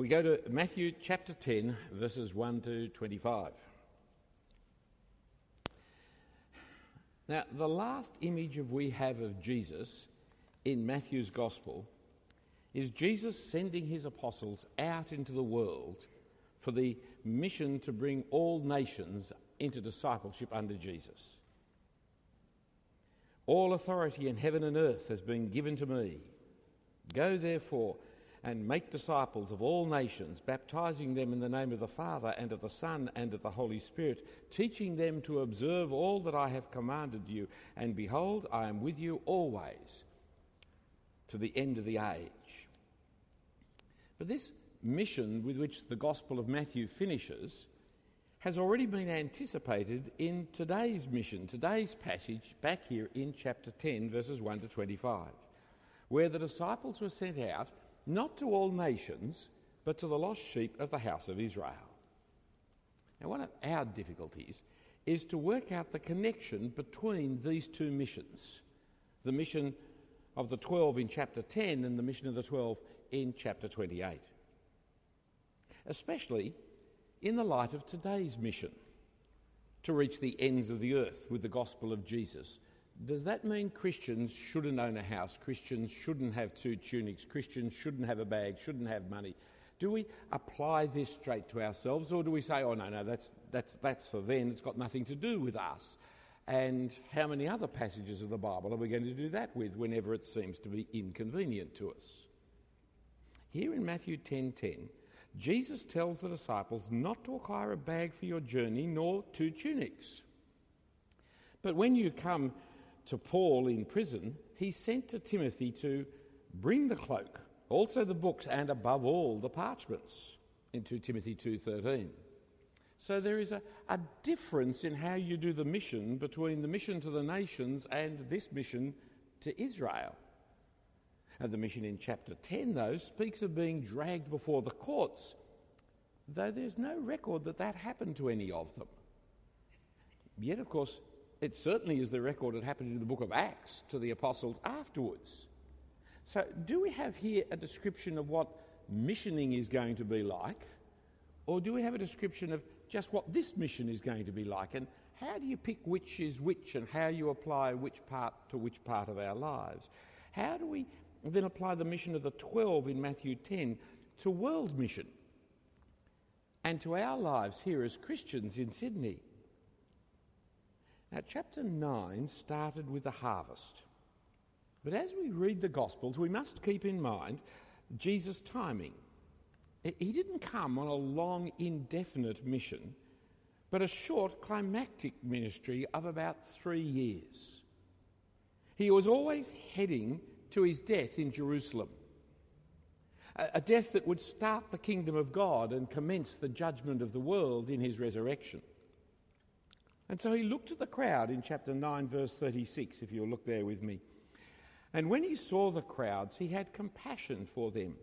We go to Matthew chapter 10, verses 1 to 25. Now, the last image of we have of Jesus in Matthew's Gospel is Jesus sending his apostles out into the world for the mission to bring all nations into discipleship under Jesus. All authority in heaven and earth has been given to me. Go therefore and make disciples of all nations, baptizing them in the name of the Father and of the Son and of the Holy Spirit, teaching them to observe all that I have commanded you. And behold, I am with you always to the end of the age. But this mission with which the Gospel of Matthew finishes has already been anticipated in today's mission, today's passage back here in chapter 10, verses 1 to 25, where the disciples were sent out not to all nations, but to the lost sheep of the house of Israel. Now, one of our difficulties is to work out the connection between these two missions the mission of the 12 in chapter 10 and the mission of the 12 in chapter 28. Especially in the light of today's mission to reach the ends of the earth with the gospel of Jesus does that mean Christians shouldn't own a house? Christians shouldn't have two tunics? Christians shouldn't have a bag? Shouldn't have money? Do we apply this straight to ourselves, or do we say, oh, no, no, that's, that's, that's for them, it's got nothing to do with us? And how many other passages of the Bible are we going to do that with whenever it seems to be inconvenient to us? Here in Matthew 10:10, Jesus tells the disciples not to acquire a bag for your journey nor two tunics. But when you come to Paul in prison, he sent to Timothy to bring the cloak, also the books, and above all the parchments, in 2 Timothy 2.13. So there is a, a difference in how you do the mission between the mission to the nations and this mission to Israel. And the mission in chapter 10, though, speaks of being dragged before the courts, though there's no record that that happened to any of them. Yet, of course, it certainly is the record that happened in the book of Acts to the apostles afterwards. So, do we have here a description of what missioning is going to be like? Or do we have a description of just what this mission is going to be like? And how do you pick which is which and how you apply which part to which part of our lives? How do we then apply the mission of the 12 in Matthew 10 to world mission and to our lives here as Christians in Sydney? Now, chapter 9 started with the harvest. But as we read the Gospels, we must keep in mind Jesus' timing. He didn't come on a long, indefinite mission, but a short, climactic ministry of about three years. He was always heading to his death in Jerusalem, a death that would start the kingdom of God and commence the judgment of the world in his resurrection. And so he looked at the crowd in chapter 9, verse 36, if you'll look there with me. And when he saw the crowds, he had compassion for them,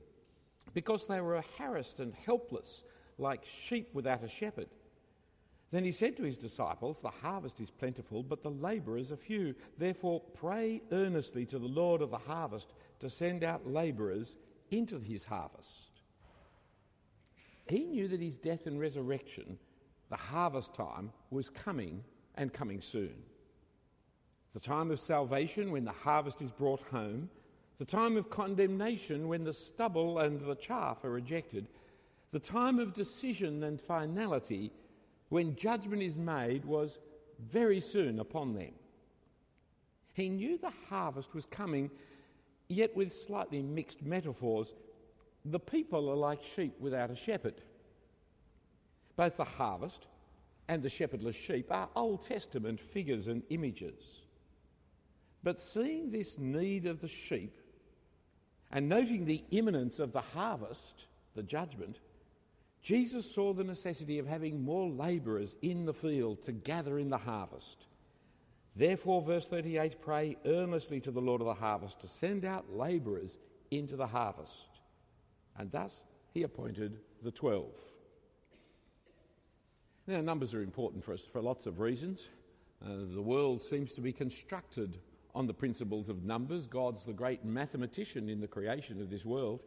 because they were harassed and helpless, like sheep without a shepherd. Then he said to his disciples, The harvest is plentiful, but the labourers are few. Therefore, pray earnestly to the Lord of the harvest to send out labourers into his harvest. He knew that his death and resurrection the harvest time was coming and coming soon. The time of salvation when the harvest is brought home, the time of condemnation when the stubble and the chaff are rejected, the time of decision and finality when judgment is made was very soon upon them. He knew the harvest was coming, yet with slightly mixed metaphors. The people are like sheep without a shepherd. Both the harvest and the shepherdless sheep are Old Testament figures and images. But seeing this need of the sheep and noting the imminence of the harvest, the judgment, Jesus saw the necessity of having more labourers in the field to gather in the harvest. Therefore, verse 38 pray earnestly to the Lord of the harvest to send out labourers into the harvest. And thus he appointed the twelve. Now, numbers are important for us for lots of reasons. Uh, the world seems to be constructed on the principles of numbers. God's the great mathematician in the creation of this world.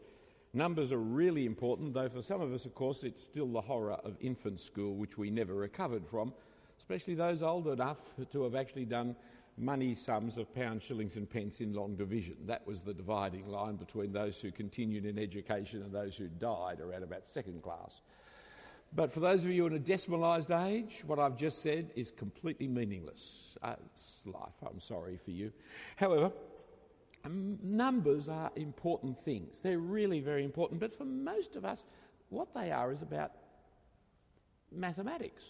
Numbers are really important, though for some of us, of course, it's still the horror of infant school, which we never recovered from, especially those old enough to have actually done money sums of pounds, shillings, and pence in long division. That was the dividing line between those who continued in education and those who died around about second class. But for those of you in a decimalised age, what I've just said is completely meaningless. Uh, it's life, I'm sorry for you. However, um, numbers are important things. They're really very important. But for most of us, what they are is about mathematics,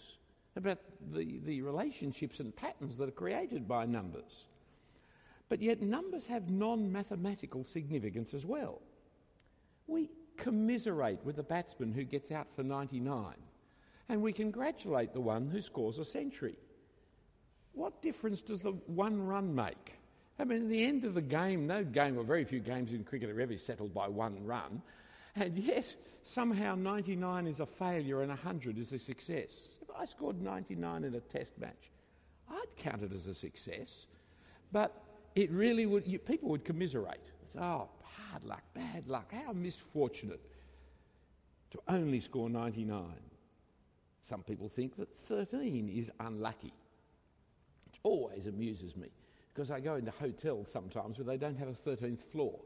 about the, the relationships and patterns that are created by numbers. But yet, numbers have non mathematical significance as well. We commiserate with the batsman who gets out for 99, and we congratulate the one who scores a century. What difference does the one run make? I mean, at the end of the game, no game, or very few games in cricket are ever settled by one run, and yet somehow 99 is a failure and 100 is a success. If I scored 99 in a test match, I'd count it as a success, but it really would, you, people would commiserate. Oh, hard luck, bad luck, how misfortunate to only score 99. Some people think that 13 is unlucky. It always amuses me because I go into hotels sometimes where they don't have a 13th floor.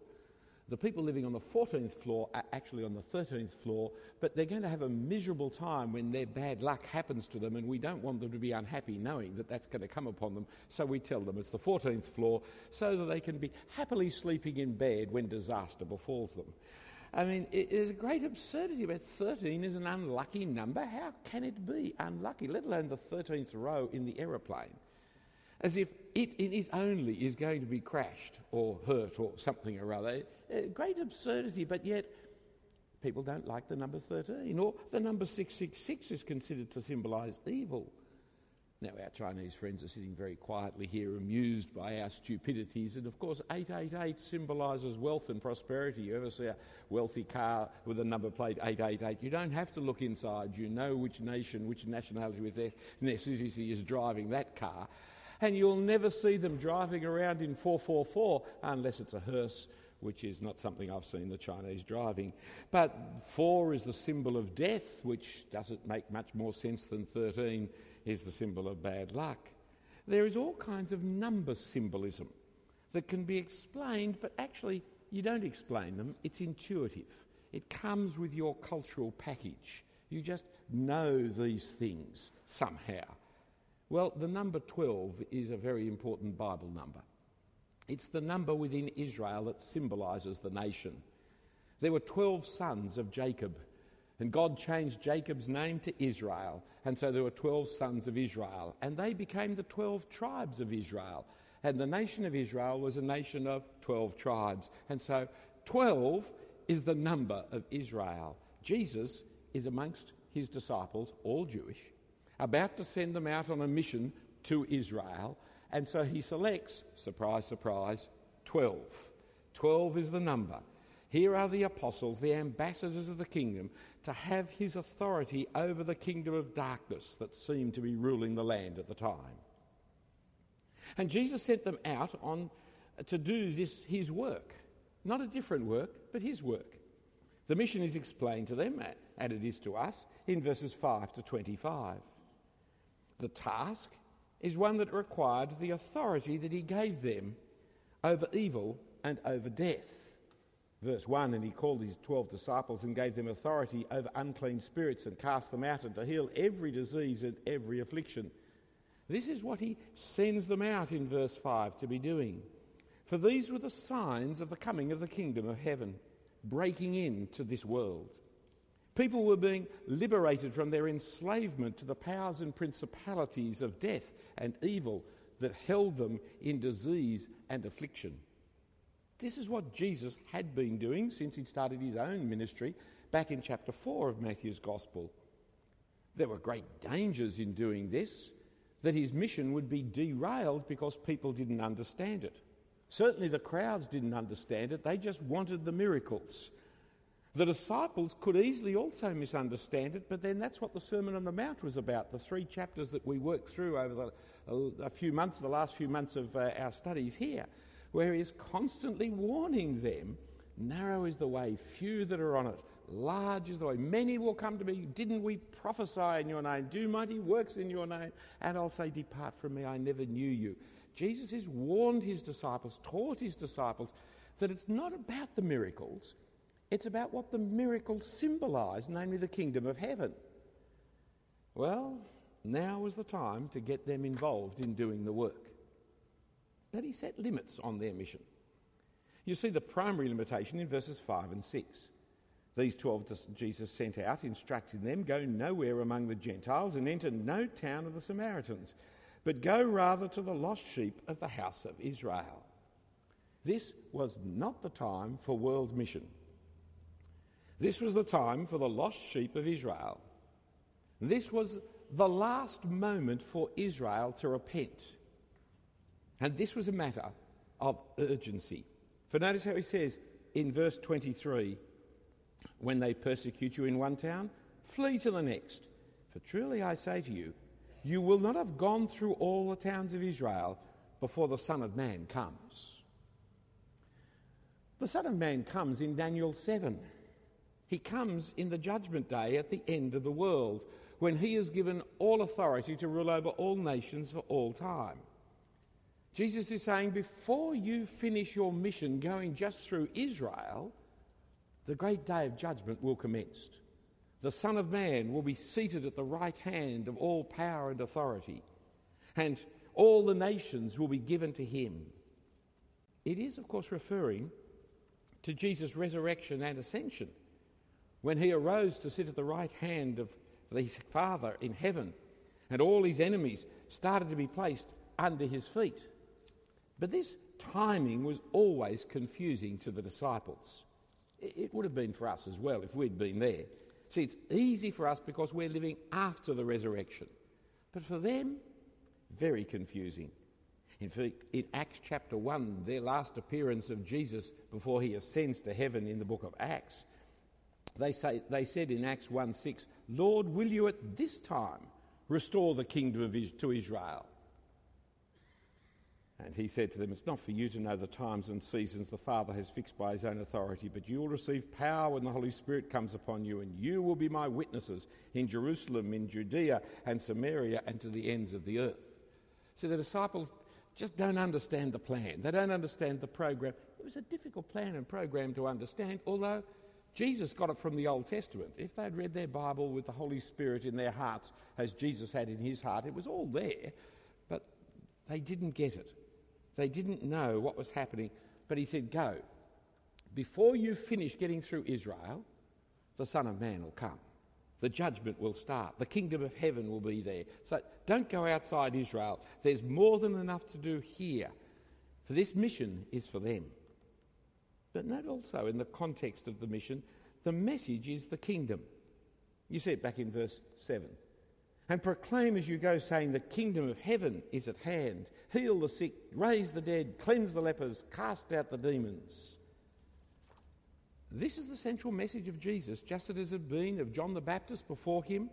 The people living on the 14th floor are actually on the 13th floor, but they're going to have a miserable time when their bad luck happens to them, and we don't want them to be unhappy knowing that that's going to come upon them. So we tell them it's the 14th floor so that they can be happily sleeping in bed when disaster befalls them. I mean, it is a great absurdity about 13 is an unlucky number. How can it be unlucky, let alone the 13th row in the aeroplane? As if it in it only is going to be crashed or hurt or something or other. Uh, great absurdity, but yet people don't like the number 13. Or the number 666 is considered to symbolise evil. Now, our Chinese friends are sitting very quietly here, amused by our stupidities. And of course, 888 symbolises wealth and prosperity. You ever see a wealthy car with a number plate 888? You don't have to look inside. You know which nation, which nationality, with ethnicity is driving that car. And you'll never see them driving around in 444 unless it's a hearse which is not something I've seen the Chinese driving. But four is the symbol of death, which doesn't make much more sense than 13 is the symbol of bad luck. There is all kinds of number symbolism that can be explained, but actually you don't explain them, it's intuitive. It comes with your cultural package. You just know these things somehow. Well, the number 12 is a very important Bible number. It's the number within Israel that symbolises the nation. There were 12 sons of Jacob, and God changed Jacob's name to Israel, and so there were 12 sons of Israel, and they became the 12 tribes of Israel. And the nation of Israel was a nation of 12 tribes. And so 12 is the number of Israel. Jesus is amongst his disciples, all Jewish, about to send them out on a mission to Israel. And so he selects, surprise, surprise, 12. 12 is the number. Here are the apostles, the ambassadors of the kingdom, to have his authority over the kingdom of darkness that seemed to be ruling the land at the time. And Jesus sent them out on, to do this, his work. Not a different work, but his work. The mission is explained to them, and it is to us, in verses 5 to 25. The task is one that required the authority that he gave them over evil and over death. Verse 1 And he called his twelve disciples and gave them authority over unclean spirits and cast them out and to heal every disease and every affliction. This is what he sends them out in verse 5 to be doing. For these were the signs of the coming of the kingdom of heaven, breaking into this world. People were being liberated from their enslavement to the powers and principalities of death and evil that held them in disease and affliction. This is what Jesus had been doing since he started his own ministry back in chapter 4 of Matthew's Gospel. There were great dangers in doing this, that his mission would be derailed because people didn't understand it. Certainly the crowds didn't understand it, they just wanted the miracles. The disciples could easily also misunderstand it, but then that's what the Sermon on the Mount was about, the three chapters that we worked through over the, a few months, the last few months of uh, our studies here, where he is constantly warning them Narrow is the way, few that are on it. Large is the way. Many will come to me. Didn't we prophesy in your name? Do mighty works in your name? And I'll say, Depart from me, I never knew you. Jesus has warned his disciples, taught his disciples, that it's not about the miracles, it's about what the miracles symbolise, namely the kingdom of heaven. Well, now is the time to get them involved in doing the work. But he set limits on their mission. You see the primary limitation in verses 5 and 6. These twelve Jesus sent out, instructing them, Go nowhere among the Gentiles and enter no town of the Samaritans, but go rather to the lost sheep of the house of Israel. This was not the time for world mission. This was the time for the lost sheep of Israel. This was the last moment for Israel to repent. And this was a matter of urgency. For notice how he says in verse 23 when they persecute you in one town, flee to the next. For truly I say to you, you will not have gone through all the towns of Israel before the Son of Man comes. The Son of Man comes in Daniel 7. He comes in the judgment day at the end of the world when he is given all authority to rule over all nations for all time. Jesus is saying, before you finish your mission going just through Israel, the great day of judgment will commence. The Son of Man will be seated at the right hand of all power and authority, and all the nations will be given to him. It is, of course, referring to Jesus' resurrection and ascension when he arose to sit at the right hand of his Father in heaven, and all his enemies started to be placed under his feet. But this timing was always confusing to the disciples. It would have been for us as well if we'd been there. See, it's easy for us because we're living after the resurrection. But for them, very confusing. In fact, in Acts chapter 1, their last appearance of Jesus before he ascends to heaven in the book of Acts, they, say, they said in Acts 1 6, Lord, will you at this time restore the kingdom of to Israel? And he said to them, It's not for you to know the times and seasons the Father has fixed by his own authority, but you will receive power when the Holy Spirit comes upon you, and you will be my witnesses in Jerusalem, in Judea and Samaria, and to the ends of the earth. So the disciples just don't understand the plan, they don't understand the program. It was a difficult plan and program to understand, although Jesus got it from the Old Testament. If they'd read their Bible with the Holy Spirit in their hearts, as Jesus had in his heart, it was all there, but they didn't get it. They didn't know what was happening, but he said, Go. Before you finish getting through Israel, the Son of Man will come. The judgment will start. The kingdom of heaven will be there. So don't go outside Israel. There's more than enough to do here. For this mission is for them. But note also in the context of the mission, the message is the kingdom. You see it back in verse 7. And proclaim as you go, saying, The kingdom of heaven is at hand. Heal the sick, raise the dead, cleanse the lepers, cast out the demons. This is the central message of Jesus, just as it had been of John the Baptist before him.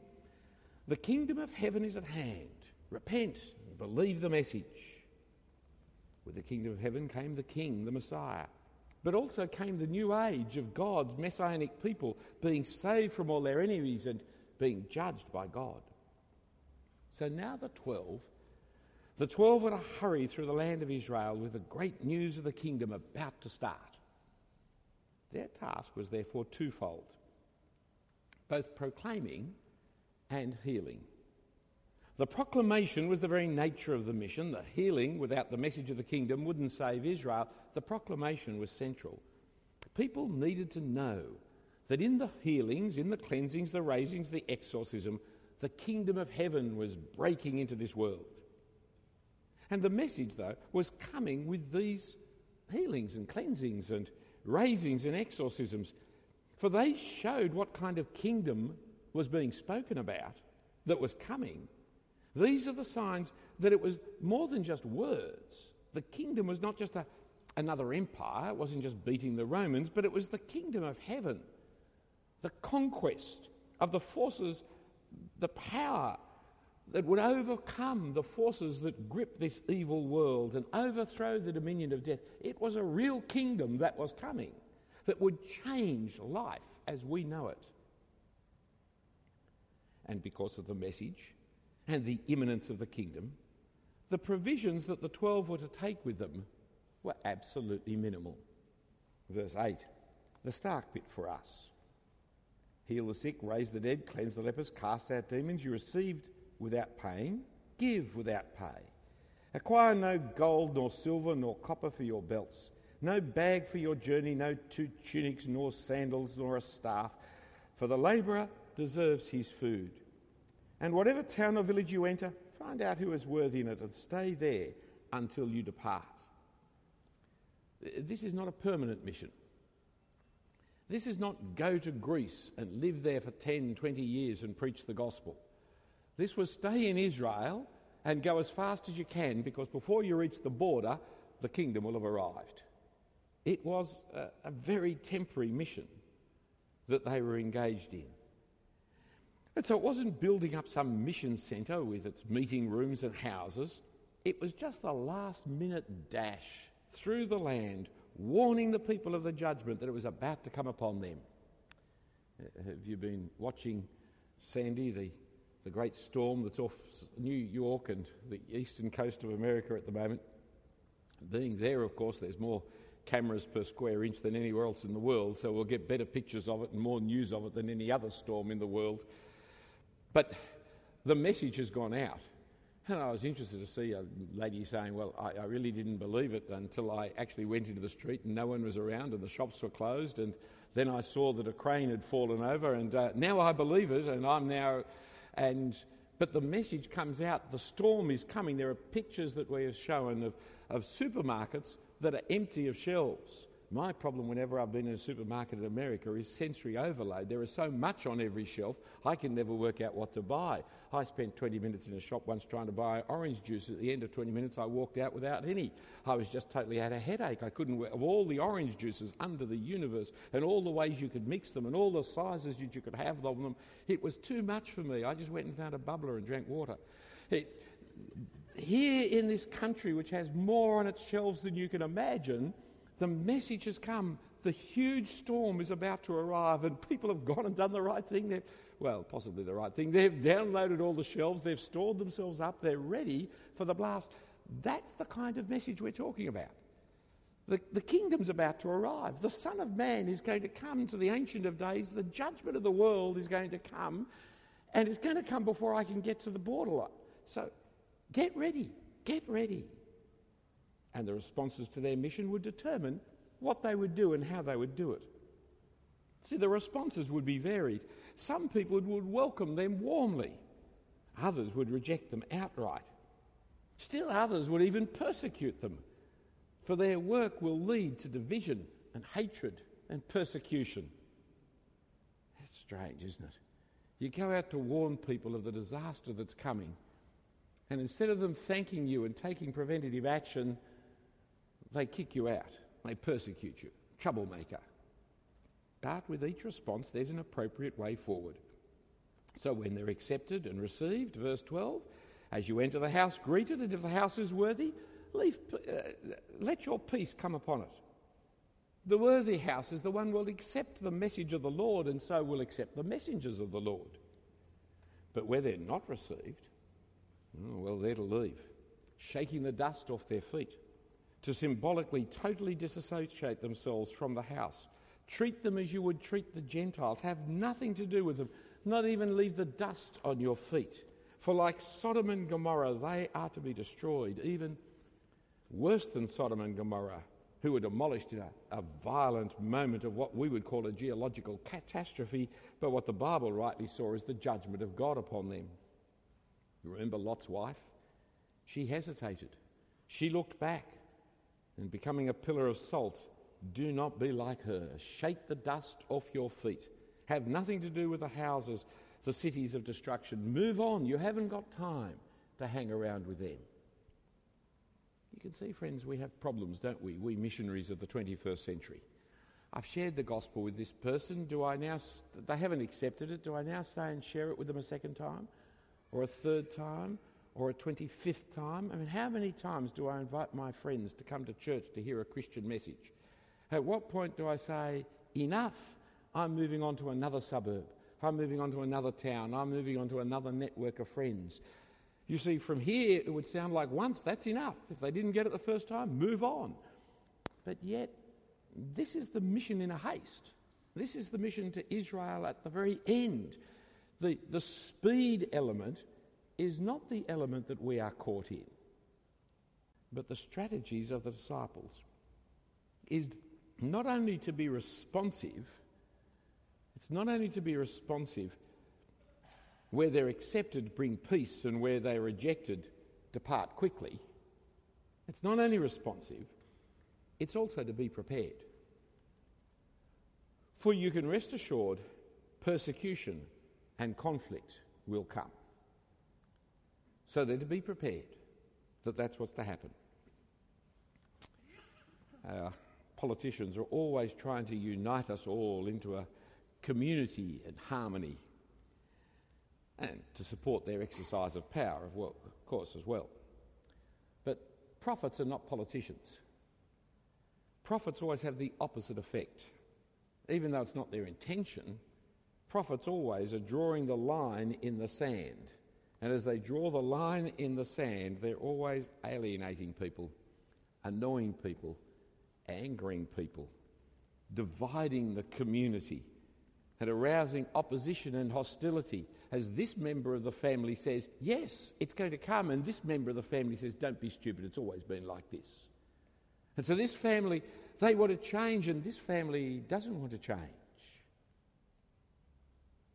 The kingdom of heaven is at hand. Repent and believe the message. With the kingdom of heaven came the king, the Messiah. But also came the new age of God's messianic people being saved from all their enemies and being judged by God. So now the twelve, the twelve were to hurry through the land of Israel with the great news of the kingdom about to start. Their task was therefore twofold both proclaiming and healing. The proclamation was the very nature of the mission. The healing, without the message of the kingdom, wouldn't save Israel. The proclamation was central. People needed to know that in the healings, in the cleansings, the raisings, the exorcism, the kingdom of heaven was breaking into this world. And the message, though, was coming with these healings and cleansings and raisings and exorcisms. For they showed what kind of kingdom was being spoken about that was coming. These are the signs that it was more than just words. The kingdom was not just a, another empire, it wasn't just beating the Romans, but it was the kingdom of heaven, the conquest of the forces, the power that would overcome the forces that grip this evil world and overthrow the dominion of death. It was a real kingdom that was coming. that would change life as we know it. And because of the message and the imminence of the kingdom, the provisions that the twelve were to take with them were absolutely minimal. Verse 8, the stark bit for us. Heal the sick, raise the dead, cleanse the lepers, cast out demons. You received without paying, give without pay. Acquire no gold, nor silver, nor copper for your belts, no bag for your journey, no two tunics, nor sandals, nor a staff, for the labourer deserves his food. And whatever town or village you enter, find out who is worthy in it and stay there until you depart. This is not a permanent mission. This is not go to Greece and live there for 10, 20 years and preach the gospel. This was stay in Israel and go as fast as you can because before you reach the border, the kingdom will have arrived. It was a, a very temporary mission that they were engaged in. And so it wasn't building up some mission centre with its meeting rooms and houses. It was just a last minute dash through the land, warning the people of the judgment that it was about to come upon them. Uh, have you been watching Sandy, the, the great storm that's off New York and the eastern coast of America at the moment? Being there, of course, there's more cameras per square inch than anywhere else in the world, so we'll get better pictures of it and more news of it than any other storm in the world. But the message has gone out. And I was interested to see a lady saying, Well, I, I, really didn't believe it until I actually went into the street and no one was around and the shops were closed. And then I saw that a crane had fallen over, and uh, now I believe it, and I'm now. And, but the message comes out the storm is coming. There are pictures that we have shown of, of supermarkets that are empty of shelves. My problem whenever I've been in a supermarket in America is sensory overload. There is so much on every shelf, I can never work out what to buy. I spent 20 minutes in a shop once trying to buy orange juice. At the end of 20 minutes, I walked out without any. I was just totally had a headache. I couldn't, of all the orange juices under the universe and all the ways you could mix them and all the sizes that you could have of them, it was too much for me. I just went and found a bubbler and drank water. It, here in this country, which has more on its shelves than you can imagine, the message has come. The huge storm is about to arrive, and people have gone and done the right thing. They've, well, possibly the right thing. They've downloaded all the shelves, they've stored themselves up, they're ready for the blast. That's the kind of message we're talking about. The, the kingdom's about to arrive. The Son of Man is going to come to the Ancient of Days. The judgment of the world is going to come, and it's going to come before I can get to the borderline. So get ready. Get ready and the responses to their mission would determine what they would do and how they would do it. See, the responses would be varied. Some people would welcome them warmly, others would reject them outright. Still, others would even persecute them, for their work will lead to division and hatred and persecution. That's strange, isn't it? You go out to warn people of the disaster that's coming, and instead of them thanking you and taking preventative action, they kick you out, they persecute you. Troublemaker. But with each response, there's an appropriate way forward. So when they're accepted and received, verse 12, as you enter the house, greet it, and if the house is worthy, leave, uh, let your peace come upon it. The worthy house is the one will accept the message of the Lord, and so will accept the messengers of the Lord. But where they're not received, oh, well, they're to leave, shaking the dust off their feet to symbolically totally disassociate themselves from the house. Treat them as you would treat the Gentiles. Have nothing to do with them, not even leave the dust on your feet. For like Sodom and Gomorrah, they are to be destroyed, even worse than Sodom and Gomorrah, who were demolished in a, a violent moment of what we would call a geological catastrophe, but what the Bible rightly saw as the judgment of God upon them. You remember Lot's wife? She hesitated. She looked back and becoming a pillar of salt, do not be like her. Shake the dust off your feet. Have nothing to do with the houses, the cities of destruction. Move on. You haven't got time to hang around with them. You can see, friends, we have problems, don't we? We missionaries of the 21st century. I've shared the gospel with this person. Do I now, they haven't accepted it. Do I now stay and share it with them a second time or a third time or a 25th time? I mean, how many times do I invite my friends to come to church to hear a Christian message? At what point do I say, enough, I'm moving on to another suburb, I'm moving on to another town, I'm moving on to another network of friends? You see, from here, it would sound like once, that's enough. If they didn't get it the first time, move on. But yet, this is the mission in a haste. This is the mission to Israel at the very end. The, the speed element is not the element that we are caught in, but the strategies of the disciples is not only to be responsive, it's not only to be responsive where they're accepted, bring peace, and where they're rejected, depart quickly. It's not only responsive, it's also to be prepared. For you can rest assured, persecution and conflict will come. So they're to be prepared that that's what's to happen. Our politicians are always trying to unite us all into a community and harmony and to support their exercise of power, of course, as well. But prophets are not politicians. Prophets always have the opposite effect. Even though it's not their intention, prophets always are drawing the line in the sand. And as they draw the line in the sand, they're always alienating people, annoying people, angering people, dividing the community, and arousing opposition and hostility. As this member of the family says, Yes, it's going to come, and this member of the family says, Don't be stupid, it's always been like this. And so this family, they want to change, and this family doesn't want to change.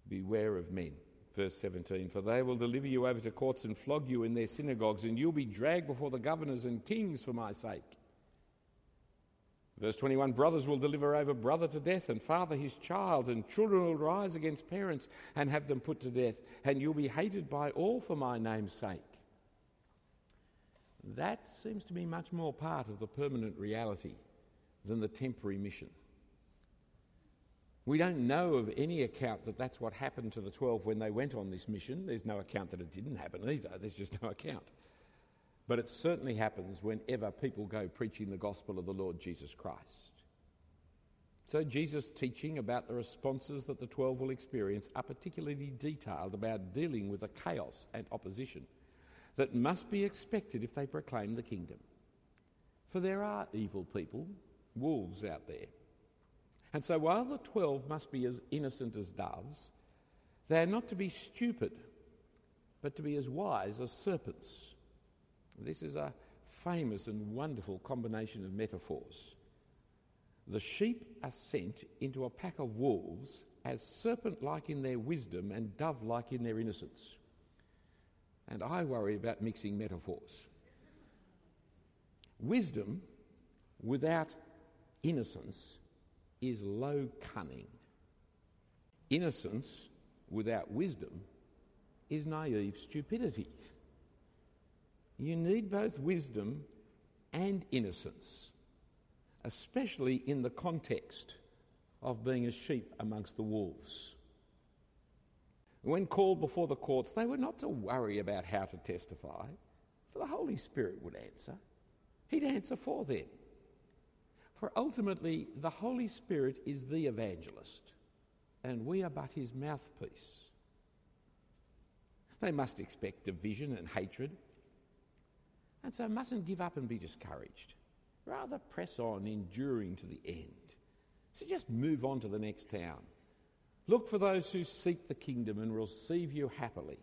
Beware of men. Verse 17 For they will deliver you over to courts and flog you in their synagogues, and you'll be dragged before the governors and kings for my sake. Verse 21 Brothers will deliver over brother to death, and father his child, and children will rise against parents and have them put to death, and you'll be hated by all for my name's sake. That seems to be much more part of the permanent reality than the temporary mission. We don't know of any account that that's what happened to the 12 when they went on this mission. There's no account that it didn't happen either. There's just no account. But it certainly happens whenever people go preaching the gospel of the Lord Jesus Christ. So, Jesus' teaching about the responses that the 12 will experience are particularly detailed about dealing with the chaos and opposition that must be expected if they proclaim the kingdom. For there are evil people, wolves out there. And so, while the 12 must be as innocent as doves, they are not to be stupid, but to be as wise as serpents. This is a famous and wonderful combination of metaphors. The sheep are sent into a pack of wolves as serpent like in their wisdom and dove like in their innocence. And I worry about mixing metaphors. Wisdom without innocence is low cunning. Innocence without wisdom is naive stupidity. You need both wisdom and innocence, especially in the context of being a sheep amongst the wolves. When called before the courts, they were not to worry about how to testify, for the Holy Spirit would answer. He'd answer for them. For ultimately, the Holy Spirit is the evangelist, and we are but his mouthpiece. They must expect division and hatred and so mustn't give up and be discouraged. Rather press on, enduring to the end. So just move on to the next town. Look for those who seek the kingdom and receive you happily.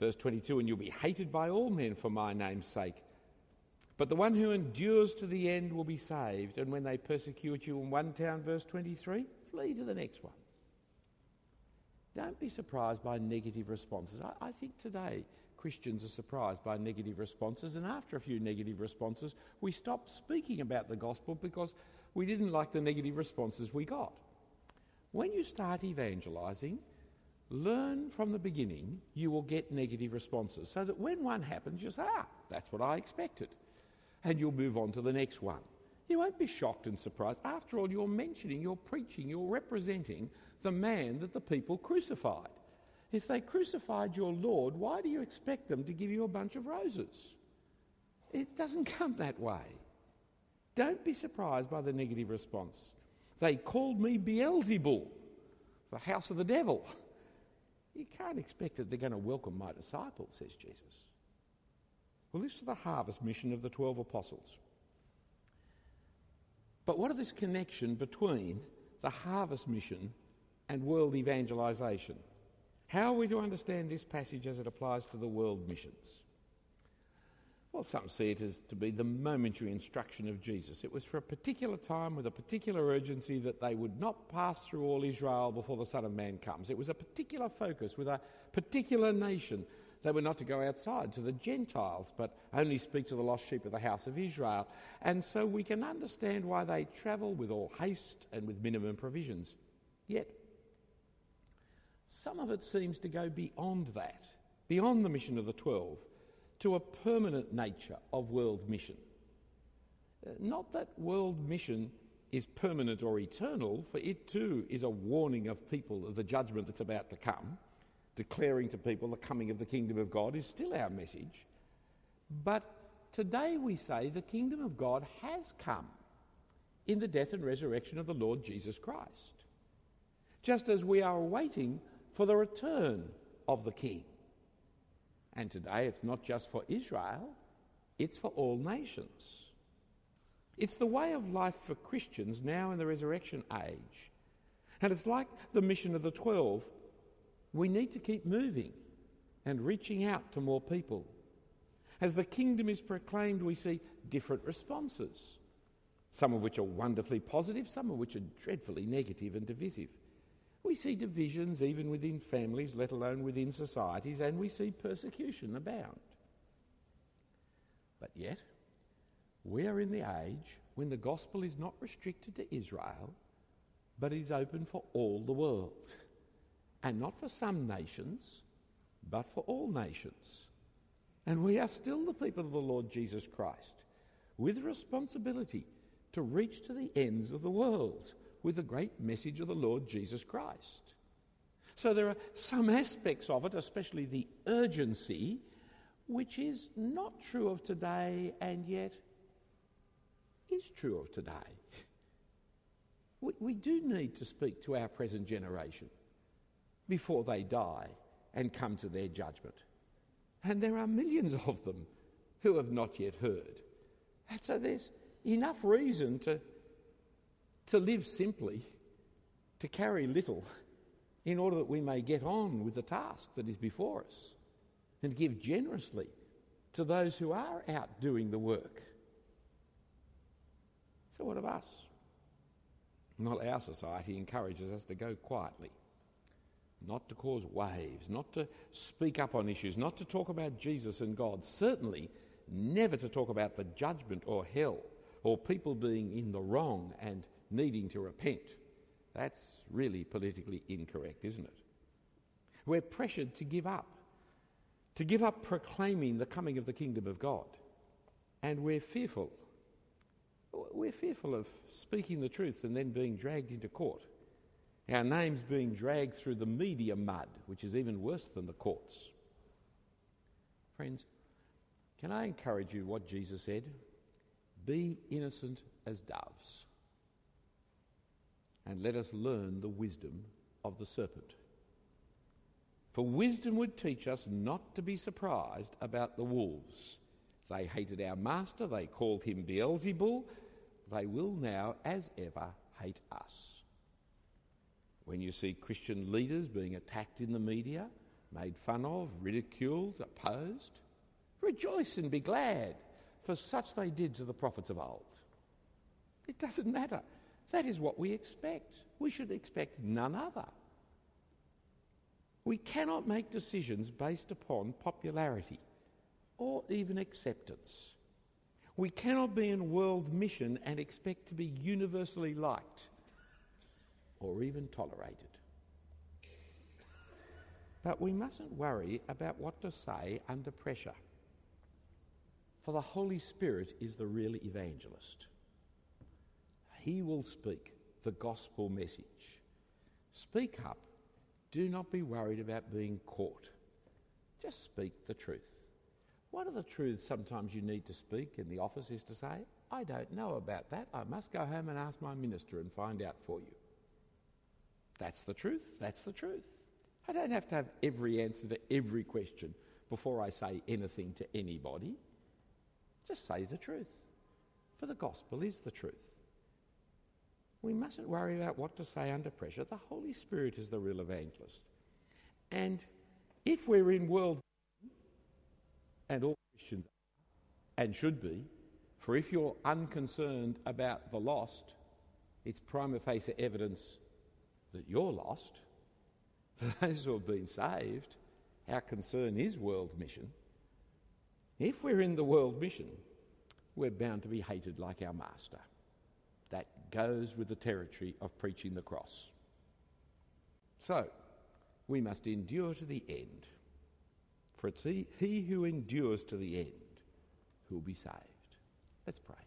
Verse 22 And you'll be hated by all men for my name's sake. But the one who endures to the end will be saved. And when they persecute you in one town, verse 23, flee to the next one. Don't be surprised by negative responses. I, I think today Christians are surprised by negative responses, and after a few negative responses, we stop speaking about the gospel because we didn't like the negative responses we got. When you start evangelizing, learn from the beginning you will get negative responses so that when one happens, you say, ah, that's what I expected. And you'll move on to the next one. You won't be shocked and surprised. After all, you're mentioning, you're preaching, you're representing the man that the people crucified. If they crucified your Lord, why do you expect them to give you a bunch of roses? It doesn't come that way. Don't be surprised by the negative response. They called me Beelzebul, the house of the devil. You can't expect that they're going to welcome my disciples, says Jesus. Well, this is the harvest mission of the 12 apostles. But what is this connection between the harvest mission and world evangelisation? How are we to understand this passage as it applies to the world missions? Well, some see it as to be the momentary instruction of Jesus. It was for a particular time with a particular urgency that they would not pass through all Israel before the Son of Man comes. It was a particular focus with a particular nation. They were not to go outside to the Gentiles, but only speak to the lost sheep of the house of Israel. And so we can understand why they travel with all haste and with minimum provisions. Yet, some of it seems to go beyond that, beyond the mission of the twelve to a permanent nature of world mission. Uh, not that world mission is permanent or eternal, for it too is a warning of people of the judgment that's about to come. Declaring to people the coming of the kingdom of God is still our message. But today we say the kingdom of God has come in the death and resurrection of the Lord Jesus Christ, just as we are waiting for the return of the King. And today it's not just for Israel, it's for all nations. It's the way of life for Christians now in the resurrection age. And it's like the mission of the 12. We need to keep moving and reaching out to more people. As the kingdom is proclaimed, we see different responses, some of which are wonderfully positive, some of which are dreadfully negative and divisive. We see divisions even within families, let alone within societies, and we see persecution abound. But yet, we are in the age when the gospel is not restricted to Israel, but is open for all the world. And not for some nations, but for all nations. And we are still the people of the Lord Jesus Christ, with responsibility to reach to the ends of the world with the great message of the Lord Jesus Christ. So there are some aspects of it, especially the urgency, which is not true of today and yet is true of today. We, we do need to speak to our present generation before they die and come to their judgment. And there are millions of them who have not yet heard. And so there's enough reason to to live simply, to carry little, in order that we may get on with the task that is before us and give generously to those who are out doing the work. So, what of us? Not our society encourages us to go quietly, not to cause waves, not to speak up on issues, not to talk about Jesus and God, certainly never to talk about the judgment or hell or people being in the wrong and needing to repent. That's really politically incorrect, isn't it? We're pressured to give up, to give up proclaiming the coming of the kingdom of God. And we're fearful. We're fearful of speaking the truth and then being dragged into court. Our names being dragged through the media mud, which is even worse than the courts. Friends, can I encourage you what Jesus said? Be innocent as doves and let us learn the wisdom of the serpent. For wisdom would teach us not to be surprised about the wolves. They hated our master, they called him Beelzebul. They will now, as ever, hate us. When you see Christian leaders being attacked in the media, made fun of, ridiculed, opposed, rejoice and be glad, for such they did to the prophets of old. It doesn't matter that is what we expect. We should expect none other. We cannot make decisions based upon popularity or even acceptance. We cannot be in world mission and expect to be universally liked or even tolerated. But we mustn't worry about what to say under pressure, for the Holy Spirit is the real evangelist. He will speak the gospel message. Speak up. Do not be worried about being caught. Just speak the truth. One of the truths sometimes you need to speak in the office is to say, I don't know about that. I must go home and ask my minister and find out for you. That's the truth. That's the truth. I don't have to have every answer to every question before I say anything to anybody. Just say the truth. For the gospel is the truth. We mustn't worry about what to say under pressure. The Holy Spirit is the real evangelist. And if we're in world, and all Christians are, and should be, for if you're unconcerned about the lost, it's prima facie evidence that you're lost. For those who have been saved, our concern is world mission. If we're in the world mission, we're bound to be hated like our master. That goes with the territory of preaching the cross. So, we must endure to the end. For it's he, he who endures to the end who will be saved. Let's pray.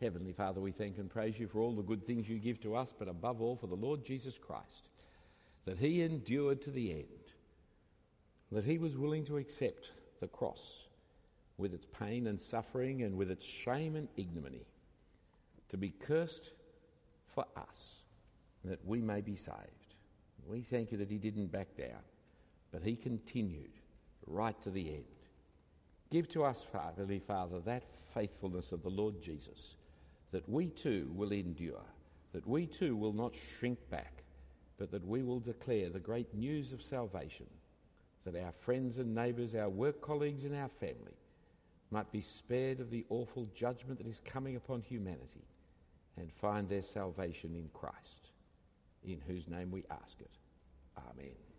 Heavenly Father, we thank and praise you for all the good things you give to us, but above all for the Lord Jesus Christ, that he endured to the end, that he was willing to accept the cross with its pain and suffering and with its shame and ignominy, to be cursed for us, that we may be saved. We thank you that he didn't back down, but he continued right to the end. Give to us, Heavenly Father, that faithfulness of the Lord Jesus, that we too will endure, that we too will not shrink back, but that we will declare the great news of salvation, that our friends and neighbours, our work colleagues, and our family might be spared of the awful judgment that is coming upon humanity and find their salvation in Christ, in whose name we ask it. Amen.